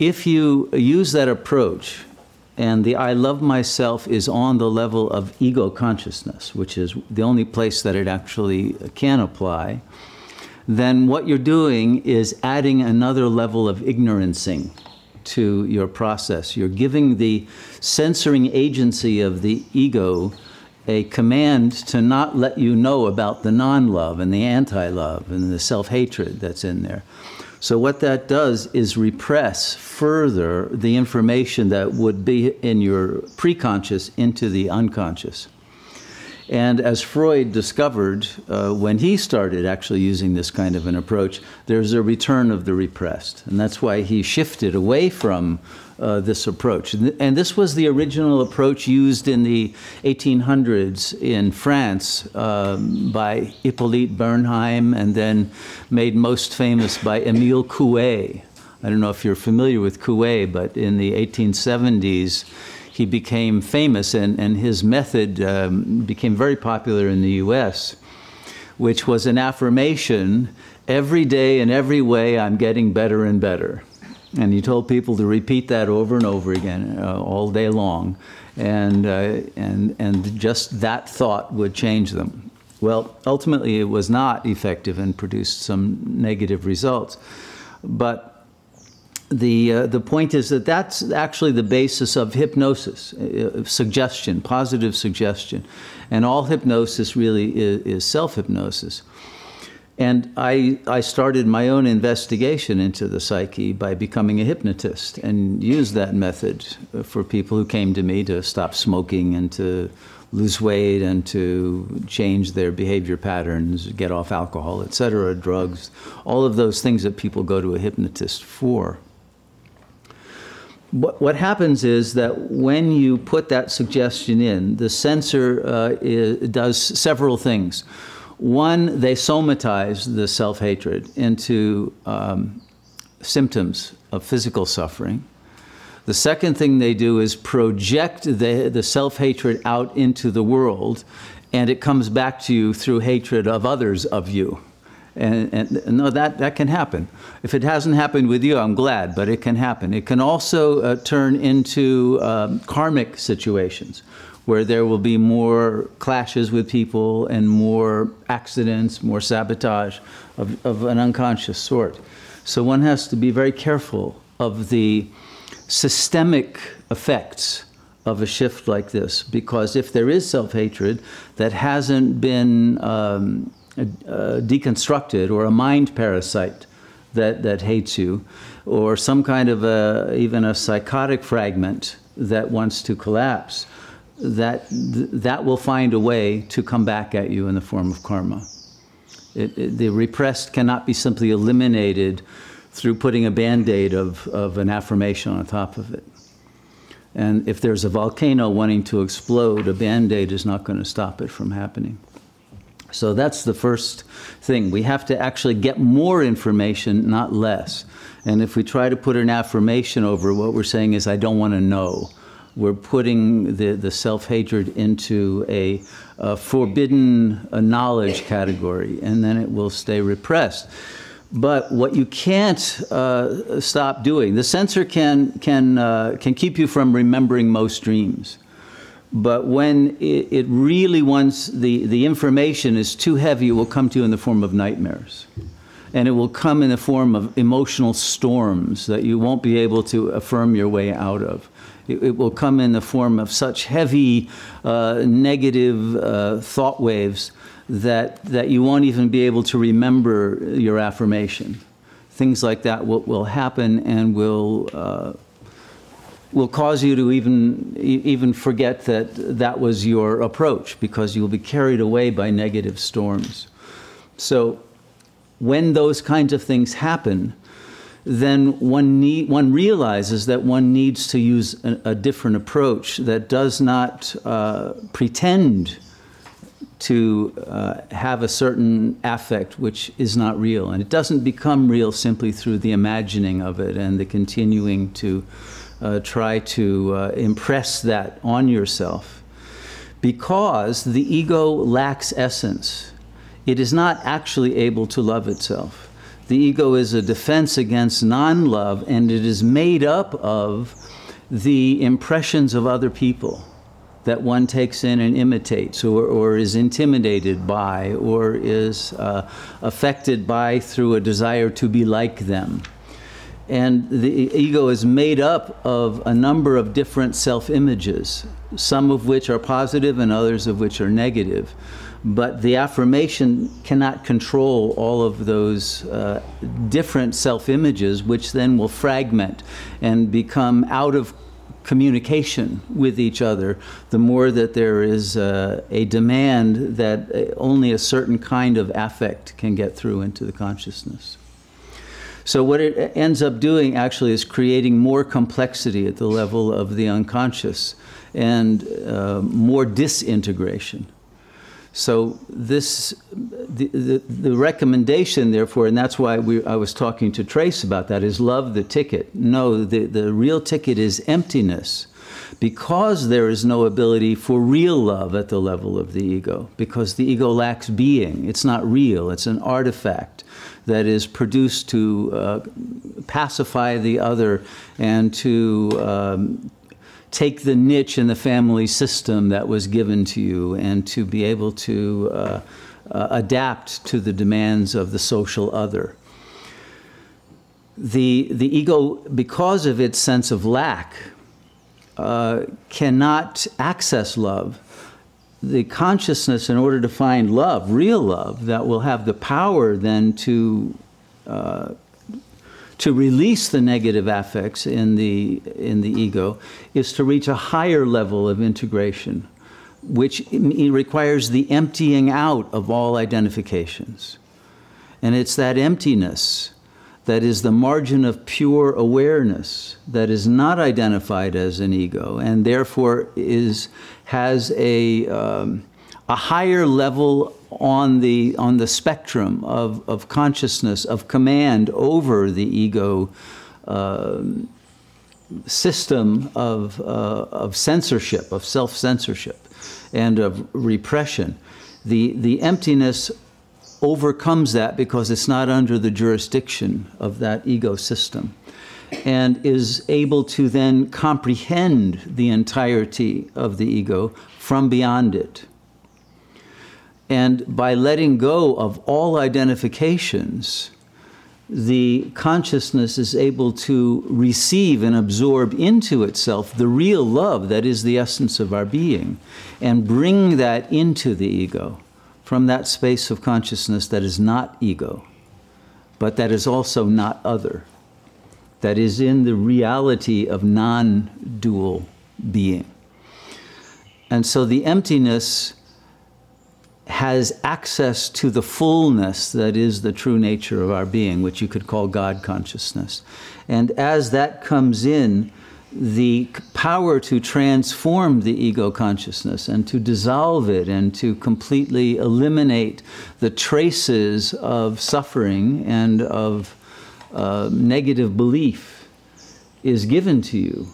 if you use that approach, and the I love myself is on the level of ego consciousness, which is the only place that it actually can apply, then what you're doing is adding another level of ignorancing to your process. You're giving the censoring agency of the ego a command to not let you know about the non love and the anti love and the self hatred that's in there. So, what that does is repress further the information that would be in your preconscious into the unconscious. And as Freud discovered uh, when he started actually using this kind of an approach, there's a return of the repressed. And that's why he shifted away from uh, this approach. And this was the original approach used in the 1800s in France um, by Hippolyte Bernheim and then made most famous by Emile Coué. I don't know if you're familiar with Coué, but in the 1870s, he became famous, and, and his method um, became very popular in the US, which was an affirmation every day in every way, I'm getting better and better. And he told people to repeat that over and over again uh, all day long. And, uh, and, and just that thought would change them. Well, ultimately, it was not effective and produced some negative results. But the, uh, the point is that that's actually the basis of hypnosis, uh, suggestion, positive suggestion. And all hypnosis really is, is self hypnosis. And I, I started my own investigation into the psyche by becoming a hypnotist and used that method for people who came to me to stop smoking and to lose weight and to change their behavior patterns, get off alcohol, etc., drugs, all of those things that people go to a hypnotist for. What, what happens is that when you put that suggestion in, the censor uh, is, does several things. One, they somatize the self hatred into um, symptoms of physical suffering. The second thing they do is project the, the self hatred out into the world, and it comes back to you through hatred of others of you. And, and, no, that, that can happen. If it hasn't happened with you, I'm glad, but it can happen. It can also uh, turn into um, karmic situations where there will be more clashes with people and more accidents, more sabotage of, of an unconscious sort. So one has to be very careful of the systemic effects of a shift like this, because if there is self hatred that hasn't been um, uh, deconstructed or a mind parasite that, that hates you, or some kind of a, even a psychotic fragment that wants to collapse, that that will find a way to come back at you in the form of karma. It, it, the repressed cannot be simply eliminated through putting a band-aid of, of an affirmation on top of it. And if there's a volcano wanting to explode, a band-aid is not going to stop it from happening. So that's the first thing. We have to actually get more information, not less. And if we try to put an affirmation over, what we're saying is, I don't want to know we're putting the, the self hatred into a, a forbidden a knowledge category, and then it will stay repressed. But what you can't uh, stop doing, the censor can, can, uh, can keep you from remembering most dreams. But when it, it really wants, the, the information is too heavy, it will come to you in the form of nightmares and it will come in the form of emotional storms that you won't be able to affirm your way out of. It, it will come in the form of such heavy uh, negative uh, thought waves that, that you won't even be able to remember your affirmation. Things like that will, will happen and will, uh, will cause you to even, even forget that that was your approach because you'll be carried away by negative storms. So, when those kinds of things happen, then one, need, one realizes that one needs to use a, a different approach that does not uh, pretend to uh, have a certain affect which is not real. And it doesn't become real simply through the imagining of it and the continuing to uh, try to uh, impress that on yourself. Because the ego lacks essence, it is not actually able to love itself The ego is a defense against non love, and it is made up of the impressions of other people that one takes in and imitates, or, or is intimidated by, or is uh, affected by through a desire to be like them. And the ego is made up of a number of different self images, some of which are positive and others of which are negative. But the affirmation cannot control all of those uh, different self images, which then will fragment and become out of communication with each other, the more that there is uh, a demand that uh, only a certain kind of affect can get through into the consciousness. So, what it ends up doing actually is creating more complexity at the level of the unconscious and uh, more disintegration. So this, the, the, the, recommendation, therefore, and that's why we, I was talking to Trace about that, is love the ticket. No, the, the real ticket is emptiness. Because there is no ability for real love at the level of the ego, because the ego lacks being. It's not real, it's an artifact that is produced to uh, pacify the other and to um, take the niche in the family system that was given to you and to be able to uh, uh, adapt to the demands of the social other. The, the ego, because of its sense of lack, uh, cannot access love the consciousness in order to find love, real love, that will have the power then to uh, to release the negative affects in the in the ego, is to reach a higher level of integration, which requires the emptying out of all identifications, and it's that emptiness that is the margin of pure awareness that is not identified as an ego and therefore is has a, um, a higher level on the, on the spectrum of, of consciousness, of command over the ego uh, system of, uh, of censorship, of self censorship, and of repression. The, the emptiness overcomes that because it's not under the jurisdiction of that ego system and is able to then comprehend the entirety of the ego from beyond it. And by letting go of all identifications, the consciousness is able to receive and absorb into itself the real love that is the essence of our being and bring that into the ego from that space of consciousness that is not ego, but that is also not other that is in the reality of non dual being. And so the emptiness has access to the fullness that is the true nature of our being, which you could call God consciousness. And as that comes in, the power to transform the ego consciousness and to dissolve it and to completely eliminate the traces of suffering and of uh, negative belief is given to you,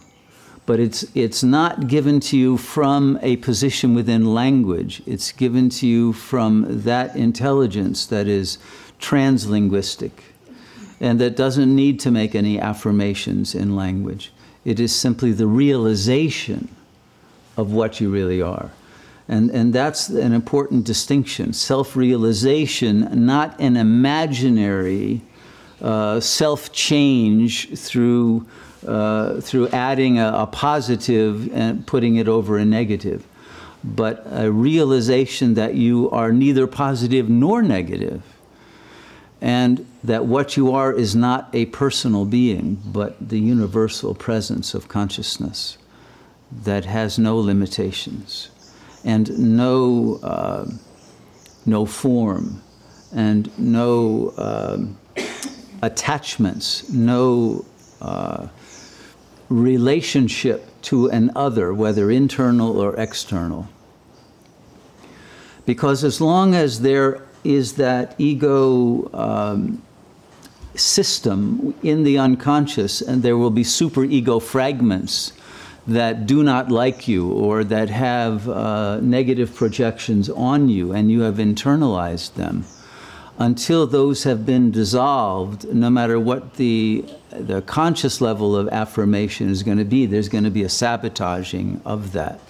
but it's, it's not given to you from a position within language. It's given to you from that intelligence that is translinguistic and that doesn't need to make any affirmations in language. It is simply the realization of what you really are. And, and that's an important distinction self realization, not an imaginary uh, self change through, uh, through adding a, a positive and putting it over a negative, but a realization that you are neither positive nor negative, and that what you are is not a personal being, but the universal presence of consciousness that has no limitations and no, uh, no form and no. Um, attachments, no uh, relationship to an other, whether internal or external. Because as long as there is that ego um, system in the unconscious, and there will be superego fragments that do not like you or that have uh, negative projections on you, and you have internalized them until those have been dissolved, no matter what the, the conscious level of affirmation is going to be, there's going to be a sabotaging of that.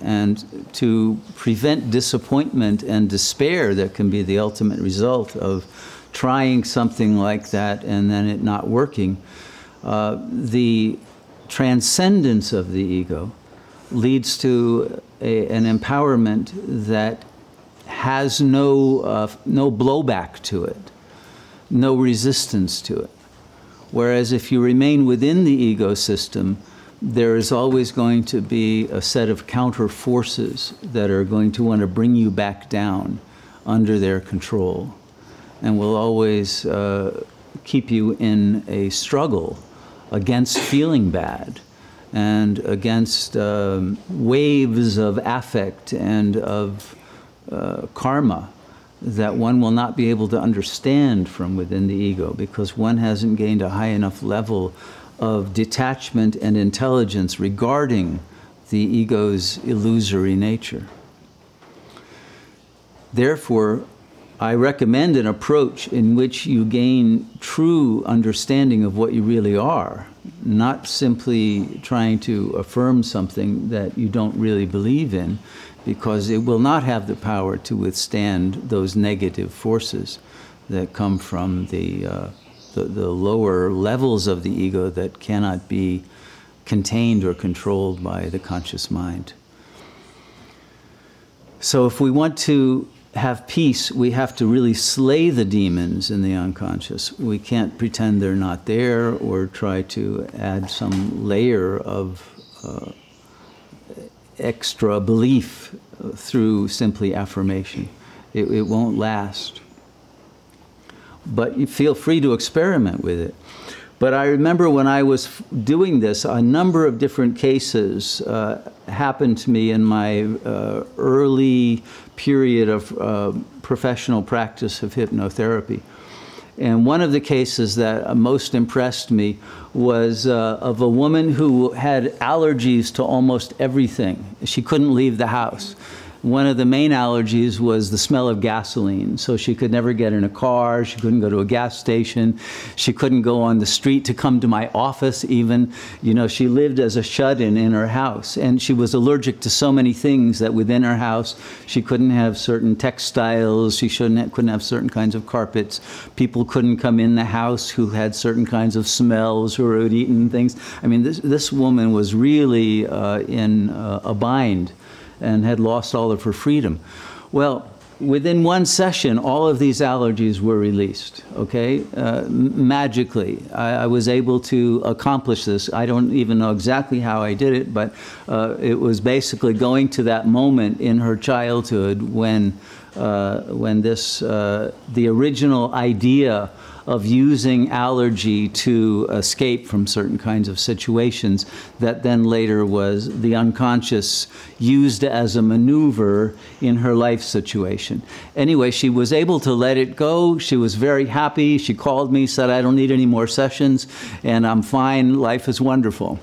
And to prevent disappointment and despair that can be the ultimate result of trying something like that and then it not working, uh, the transcendence of the ego leads to a, an empowerment that has no, uh, no blowback to it, no resistance to it. Whereas if you remain within the ego system, there is always going to be a set of counter forces that are going to want to bring you back down under their control and will always uh, keep you in a struggle against feeling bad and against um, waves of affect and of uh, karma that one will not be able to understand from within the ego because one hasn't gained a high enough level of detachment and intelligence regarding the ego's illusory nature. Therefore, I recommend an approach in which you gain true understanding of what you really are, not simply trying to affirm something that you don't really believe in, because it will not have the power to withstand those negative forces that come from the, uh, the, the lower levels of the ego that cannot be contained or controlled by the conscious mind. So, if we want to have peace, we have to really slay the demons in the unconscious. We can't pretend they're not there or try to add some layer of uh, extra belief through simply affirmation. It, it won't last. But you feel free to experiment with it. But I remember when I was doing this, a number of different cases uh, happened to me in my uh, early period of uh, professional practice of hypnotherapy. And one of the cases that most impressed me was uh, of a woman who had allergies to almost everything. She couldn't leave the house one of the main allergies was the smell of gasoline. So she could never get in a car, she couldn't go to a gas station, she couldn't go on the street to come to my office, even. You know, she lived as a shut in in her house. And she was allergic to so many things that within her house she couldn't have certain textiles, she shouldn't have, couldn't have certain kinds of carpets. People couldn't come in the house who had certain kinds of smells or who had eaten things. I mean, this, this woman was really uh, in uh, a bind and had lost all of her freedom. Well, within one session, all of these allergies were released, okay? Uh, magically. I, I, was able to accomplish this. I don't even know exactly how I did it, but uh, it was basically going to that moment in her childhood when, uh, when this, uh, the original idea of using allergy to escape from certain kinds of situations that then later was the unconscious used as a maneuver in her life situation. Anyway, she was able to let it go. She was very happy. She called me, said, I don't need any more sessions, and I'm fine. Life is wonderful.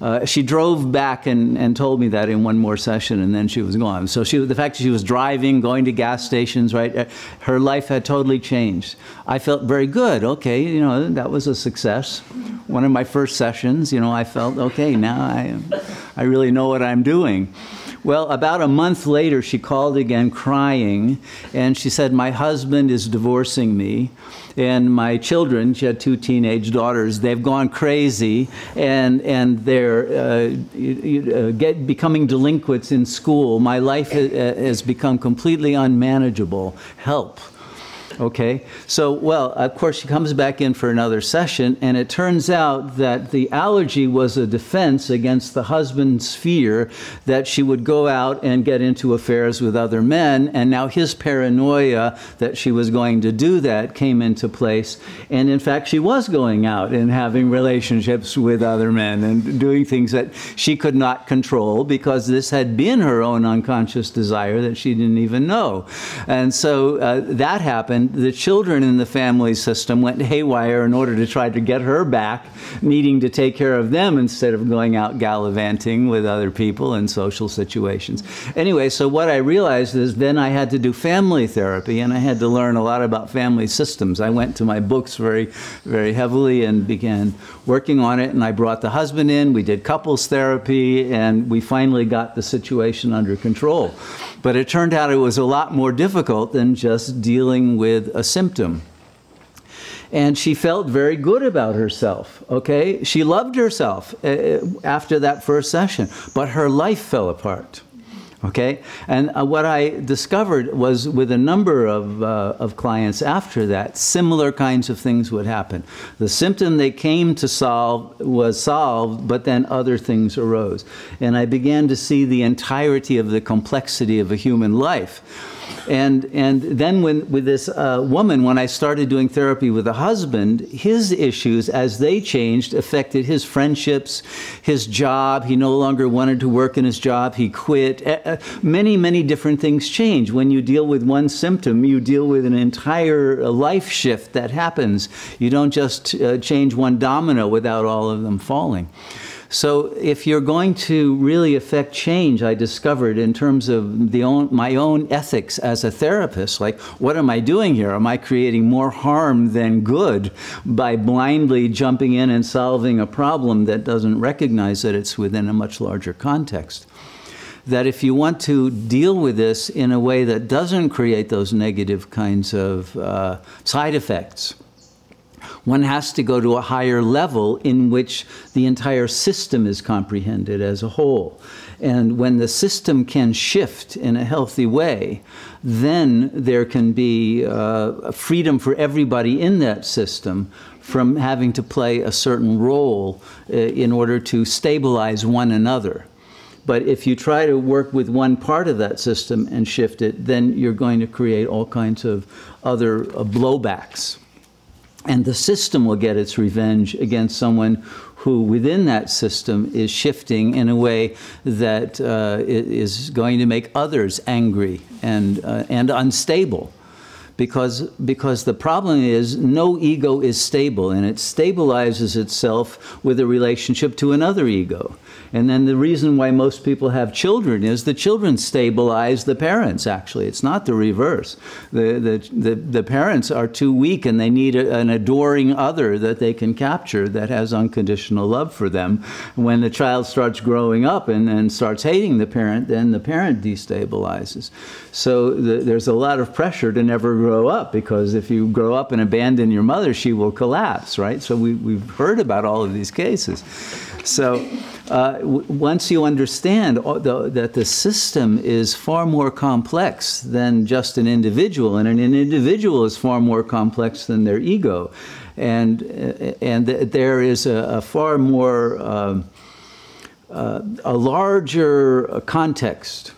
Uh, she drove back and, and told me that in one more session, and then she was gone. So she, the fact that she was driving, going to gas stations, right, uh, her life had totally changed. I felt very good. Okay, you know, that was a success. One of my first sessions, you know, I felt okay. Now I, I really know what I'm doing. Well, about a month later, she called again crying, and she said, My husband is divorcing me, and my children, she had two teenage daughters, they've gone crazy, and, and they're uh, uh, get, becoming delinquents in school. My life has become completely unmanageable. Help. Okay, so, well, of course, she comes back in for another session, and it turns out that the allergy was a defense against the husband's fear that she would go out and get into affairs with other men, and now his paranoia that she was going to do that came into place. And in fact, she was going out and having relationships with other men and doing things that she could not control because this had been her own unconscious desire that she didn't even know. And so uh, that happened and the children in the family system went haywire in order to try to get her back, needing to take care of them instead of going out gallivanting with other people in social situations. Anyway, so what I realized is then I had to do family therapy and I had to learn a lot about family systems. I went to my books very, very heavily and began working on it, and I brought the husband in. We did couples therapy, and we finally got the situation under control. But it turned out it was a lot more difficult than just dealing with a symptom. And she felt very good about herself, okay? She loved herself uh, after that first session, but her life fell apart. Okay, and uh, what I discovered was with a number of, uh, of clients after that, similar kinds of things would happen. The symptom they came to solve was solved, but then other things arose. And I began to see the entirety of the complexity of a human life and, and then when, with this uh, woman, when I started doing therapy with a husband, his issues, as they changed, affected his friendships, his job. He no longer wanted to work in his job. He quit. Uh, many, many different things change. When you deal with one symptom, you deal with an entire life shift that happens. You don't just uh, change one domino without all of them falling. So, if you're going to really affect change, I discovered in terms of the own, my own ethics as a therapist, like what am I doing here? Am I creating more harm than good by blindly jumping in and solving a problem that doesn't recognize that it's within a much larger context? That if you want to deal with this in a way that doesn't create those negative kinds of uh, side effects, one has to go to a higher level in which the entire system is comprehended as a whole. And when the system can shift in a healthy way, then there can be uh, freedom for everybody in that system from having to play a certain role uh, in order to stabilize one another. But if you try to work with one part of that system and shift it, then you're going to create all kinds of other uh, blowbacks. And the system will get its revenge against someone who, within that system, is shifting in a way that uh, is going to make others angry and, uh, and unstable because, because the problem is no ego is stable and it stabilizes itself with a relationship to another ego. And then the reason why most people have children is the children stabilize the parents, actually. It's not the reverse. The, the, the, the parents are too weak and they need a, an adoring other that they can capture that has unconditional love for them. When the child starts growing up and, starts hating the parent, then the parent destabilizes. So the, there's a lot of pressure to never grow up because if you grow up and abandon your mother, she will collapse, right? So we, we've heard about all of these cases. So uh, w- once you understand the, that the system is far more complex than just an individual, and an individual is far more complex than their ego, and uh, and there is a, a far more um, uh, a larger context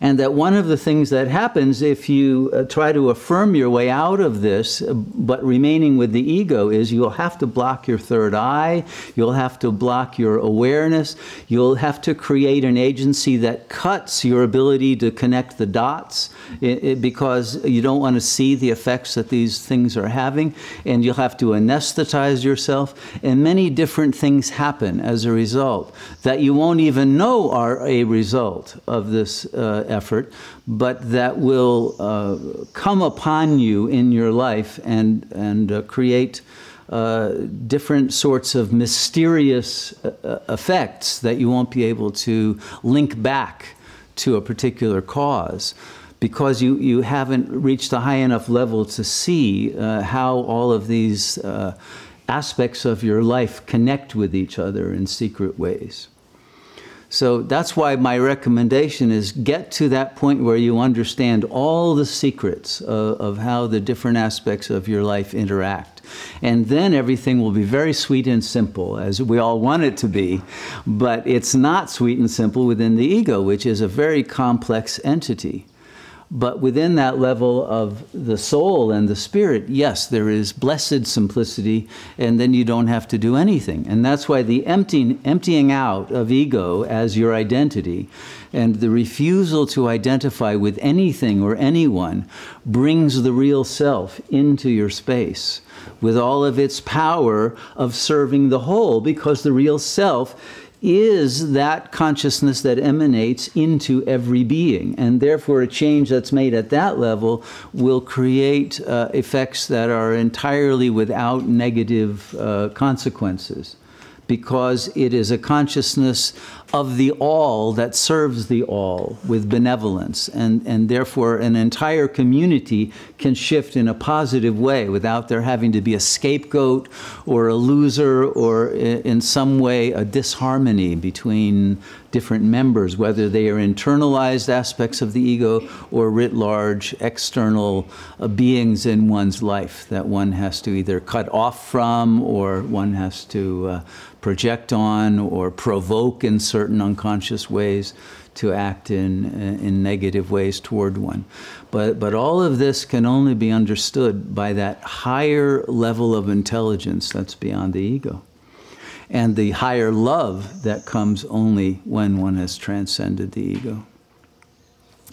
and that one of the things that happens if you uh, try to affirm your way out of this, uh, but remaining with the ego, is you'll have to block your third eye, you'll have to block your awareness, you'll have to create an agency that cuts your ability to connect the dots it, it, because you don't want to see the effects that these things are having, and you'll have to anesthetize yourself, and many different things happen as a result that you won't even know are a result of this. Uh, effort, but that will uh, come upon you in your life and, and uh, create uh, different sorts of mysterious uh, uh, effects that you won't be able to link back to a particular cause because you, you haven't reached a high enough level to see uh, how all of these aspects of your life connect with each other in secret ways. So that's why my recommendation is get to that point where you understand all the secrets of, of, how the different aspects of your life interact. And then everything will be very sweet and simple, as we all want it to be. But it's not sweet and simple within the ego, which is a very complex entity. But within that level of the soul and the spirit, yes, there is blessed simplicity, and then you don't have to do anything. And that's why the emptying, emptying out of ego as your identity and the refusal to identify with anything or anyone brings the real self into your space with all of its power of serving the whole, because the real self is that consciousness that emanates into every being. And therefore, a change that's made at that level will create uh, effects that are entirely without negative uh, consequences because it is a consciousness of the all that serves the all with benevolence. And, and therefore, an entire community can shift in a positive way without there having to be a scapegoat or a loser or in some way a disharmony between different members, whether they are internalized aspects of the ego or writ large external uh, beings in one's life that one has to either cut off from or one has to uh, project on or provoke in certain unconscious ways to act in, in negative ways toward one. But, but all of this can only be understood by that higher level of intelligence that's beyond the ego. And the higher love that comes only when one has transcended the ego.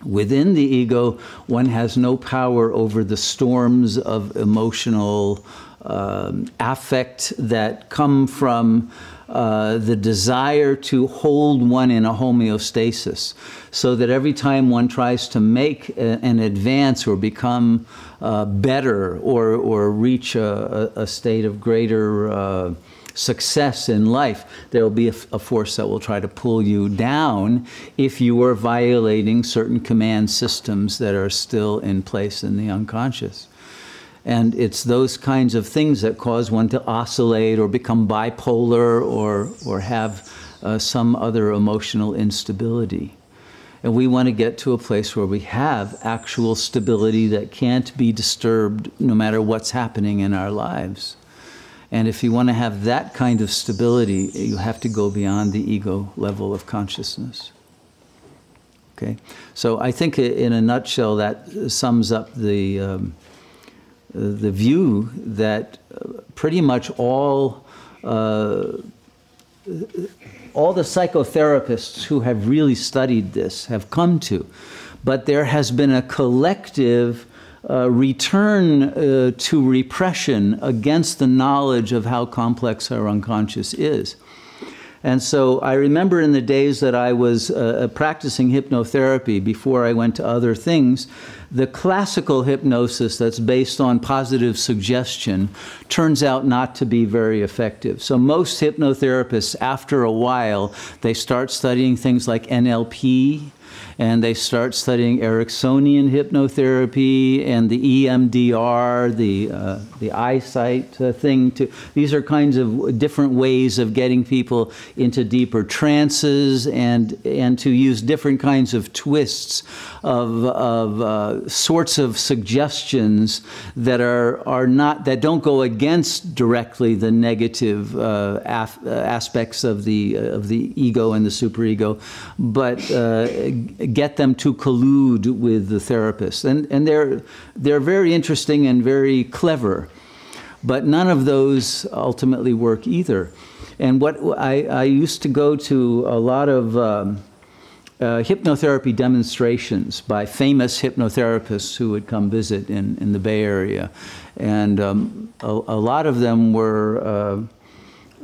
Within the ego, one has no power over the storms of emotional um, affect that come from uh, the desire to hold one in a homeostasis, so that every time one tries to make a, an advance or become uh, better or, or reach a, a, state of greater uh, success in life, there will be a, a, force that will try to pull you down if you are violating certain command systems that are still in place in the unconscious. And it's those kinds of things that cause one to oscillate or become bipolar or, or have uh, some other emotional instability. And we want to get to a place where we have actual stability that can't be disturbed no matter what's happening in our lives. And if you want to have that kind of stability, you have to go beyond the ego level of consciousness. Okay? So I think in a nutshell that sums up the. Um, the view that pretty much all uh, all the psychotherapists who have really studied this have come to, but there has been a collective uh, return uh, to repression against the knowledge of how complex our unconscious is. And so I remember in the days that I was uh, practicing hypnotherapy before I went to other things, the classical hypnosis that's based on positive suggestion turns out not to be very effective. So most hypnotherapists, after a while, they start studying things like NLP and they start studying Ericksonian hypnotherapy and the EMDR, the uh, the eyesight uh, thing. To these are kinds of different ways of getting people into deeper trances and and to use different kinds of twists of of uh, sorts of suggestions that are are not that don't go against directly the negative uh, af- uh, aspects of the uh, of the ego and the superego, but get them to collude with the therapist. And, and they're, they're very interesting and very clever, but none of those ultimately work either. And what I, I used to go to a lot of um, uh, hypnotherapy demonstrations by famous hypnotherapists who would come visit in, in the Bay Area. And um, a, a, lot of them were. Uh,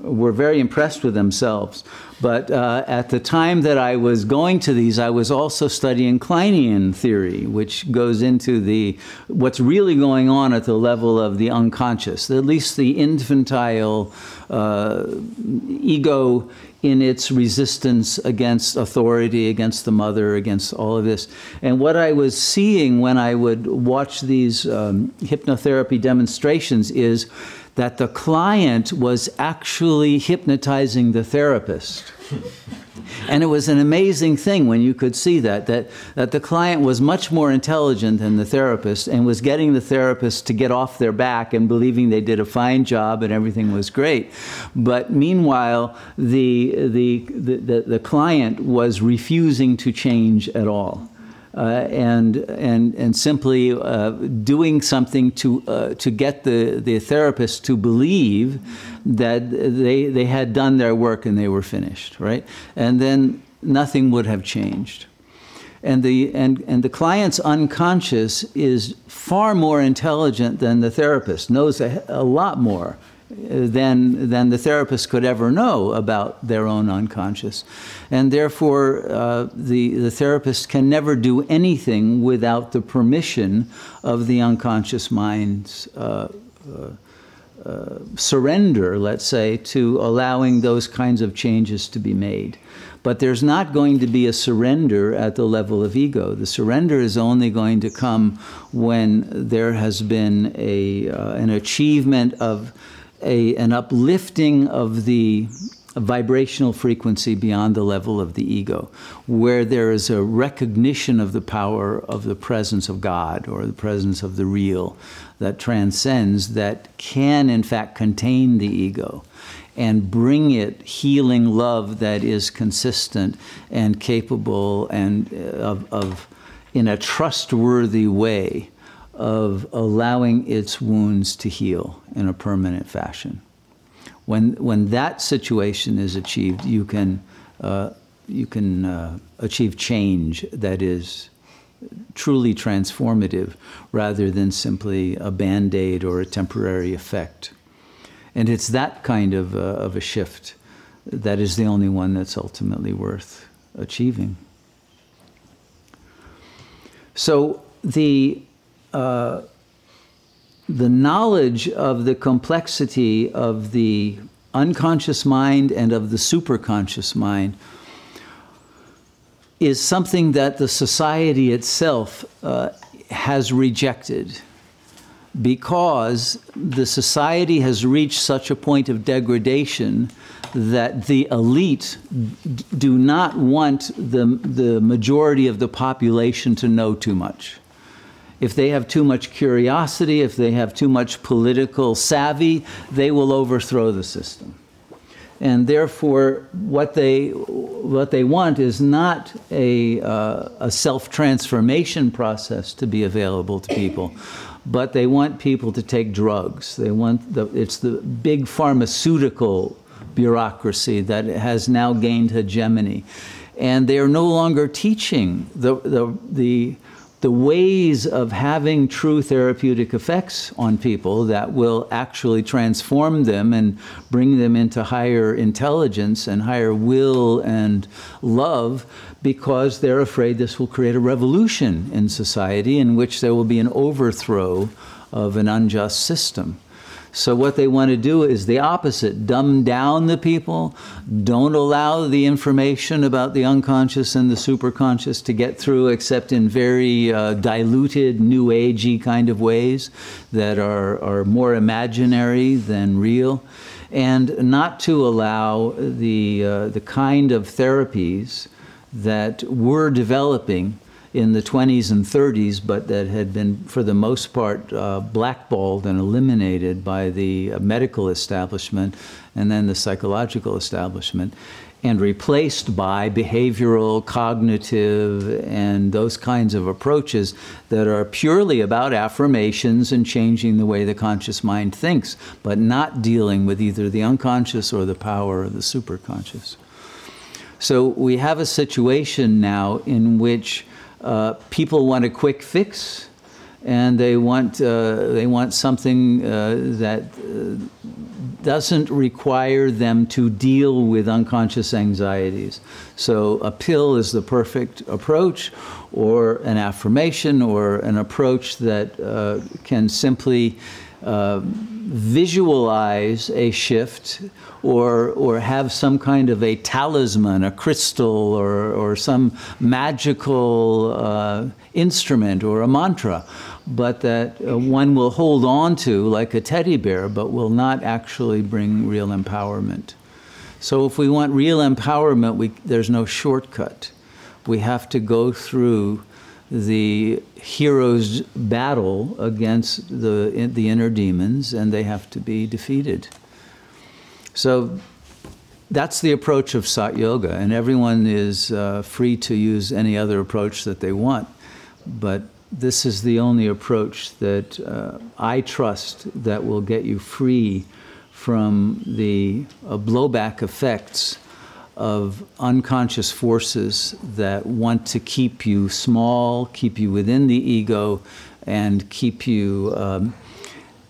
were very impressed with themselves. But uh, at the time that I was going to these, I was also studying Kleinian theory, which goes into the what's really going on at the level of the unconscious, at least the infantile uh, ego in its resistance against authority, against the mother, against all of this. And what I was seeing when I would watch these um, hypnotherapy demonstrations is that the client was actually hypnotizing the therapist. and it was an amazing thing when you could see that, that, that the client was much more intelligent than the therapist and was getting the therapist to get off their back and believing they did a fine job and everything was great. But meanwhile, the, the, the, the, the client was refusing to change at all. Uh, and, and, and simply uh, doing something to, uh, to get the, the therapist to believe that they, they had done their work and they were finished, right? And then nothing would have changed. And the, and, and the client's unconscious is far more intelligent than the therapist, knows a, a lot more than, than the therapist could ever know about their own unconscious. And therefore, uh, the, the therapist can never do anything without the permission of the unconscious mind's uh, uh, uh, surrender, let's say, to allowing those kinds of changes to be made. But there's not going to be a surrender at the level of ego. The surrender is only going to come when there has been a, uh, an achievement of a, an uplifting of the vibrational frequency beyond the level of the ego, where there is a recognition of the power of the presence of God or the presence of the real that transcends, that can in fact contain the ego and bring it healing love that is consistent and capable and uh, of, of in a trustworthy way of allowing its wounds to heal in a permanent fashion. When, when that situation is achieved, you can, uh, you can uh, achieve change that is truly transformative rather than simply a band aid or a temporary effect. And it's that kind of, uh, of a shift that is the only one that's ultimately worth achieving. So the uh, the knowledge of the complexity of the unconscious mind and of the superconscious mind is something that the society itself uh, has rejected because the society has reached such a point of degradation that the elite do not want the, the majority of the population to know too much if they have too much curiosity, if they have too much political savvy, they will overthrow the system. And therefore, what they, what they want is not a, uh, a self transformation process to be available to people, but they want people to take drugs. They want the, it's the big pharmaceutical bureaucracy that has now gained hegemony. And they are no longer teaching the, the, the the ways of having true therapeutic effects on people that will actually transform them and bring them into higher intelligence and higher will and love because they're afraid this will create a revolution in society in which there will be an overthrow of an unjust system. So, what they want to do is the opposite dumb down the people, don't allow the information about the unconscious and the superconscious to get through except in very uh, diluted, new agey kind of ways that are, are more imaginary than real, and not to allow the, uh, the kind of therapies that we're developing in the 20s and 30s, but that had been, for the most part, uh, blackballed and eliminated by the medical establishment and then the psychological establishment, and replaced by behavioral, cognitive, and those kinds of approaches that are purely about affirmations and changing the way the conscious mind thinks, but not dealing with either the unconscious or the power of the superconscious. So we have a situation now in which uh, people want a quick fix, and they want uh, they want something uh, that uh, doesn't require them to deal with unconscious anxieties. So a pill is the perfect approach, or an affirmation, or an approach that can simply uh, visualize a shift or, or have some kind of a talisman, a crystal, or, or some magical uh, instrument or a mantra, but that uh, one will hold on to like a teddy bear, but will not actually bring real empowerment. So, if we want real empowerment, we, there's no shortcut. We have to go through the hero's battle against the, the inner demons, and they have to be defeated. So that's the approach of Sat Yoga, and everyone is uh, free to use any other approach that they want. But this is the only approach that uh, I trust that will get you free from the uh, blowback effects of unconscious forces that want to keep you small, keep you within the ego, and keep you um,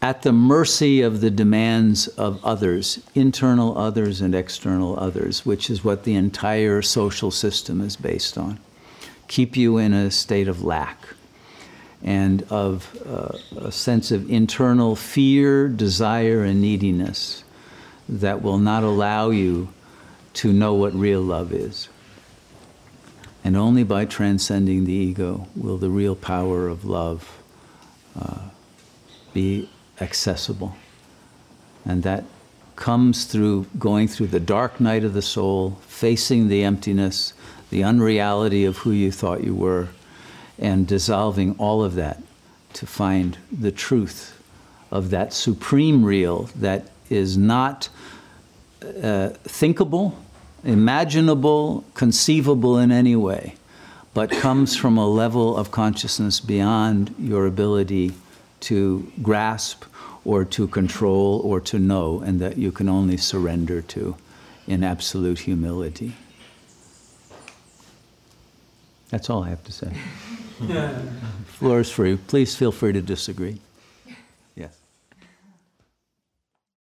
at the mercy of the demands of others, internal others and external others, which is what the entire social system is based on. Keep you in a state of lack and of uh, a sense of internal fear, desire, and neediness that will not allow you to know what real love is. And only by transcending the ego will the real power of love uh, be accessible. And that comes through going through the dark night of the soul, facing the emptiness, the unreality of who you thought you were, and dissolving all of that to find the truth of that supreme real that is not uh, thinkable, imaginable, conceivable in any way, but comes from a level of consciousness beyond your ability to grasp or to control or to know, and that you can only surrender to in absolute humility. That's all I have to say. Floor is free. Please feel free to disagree.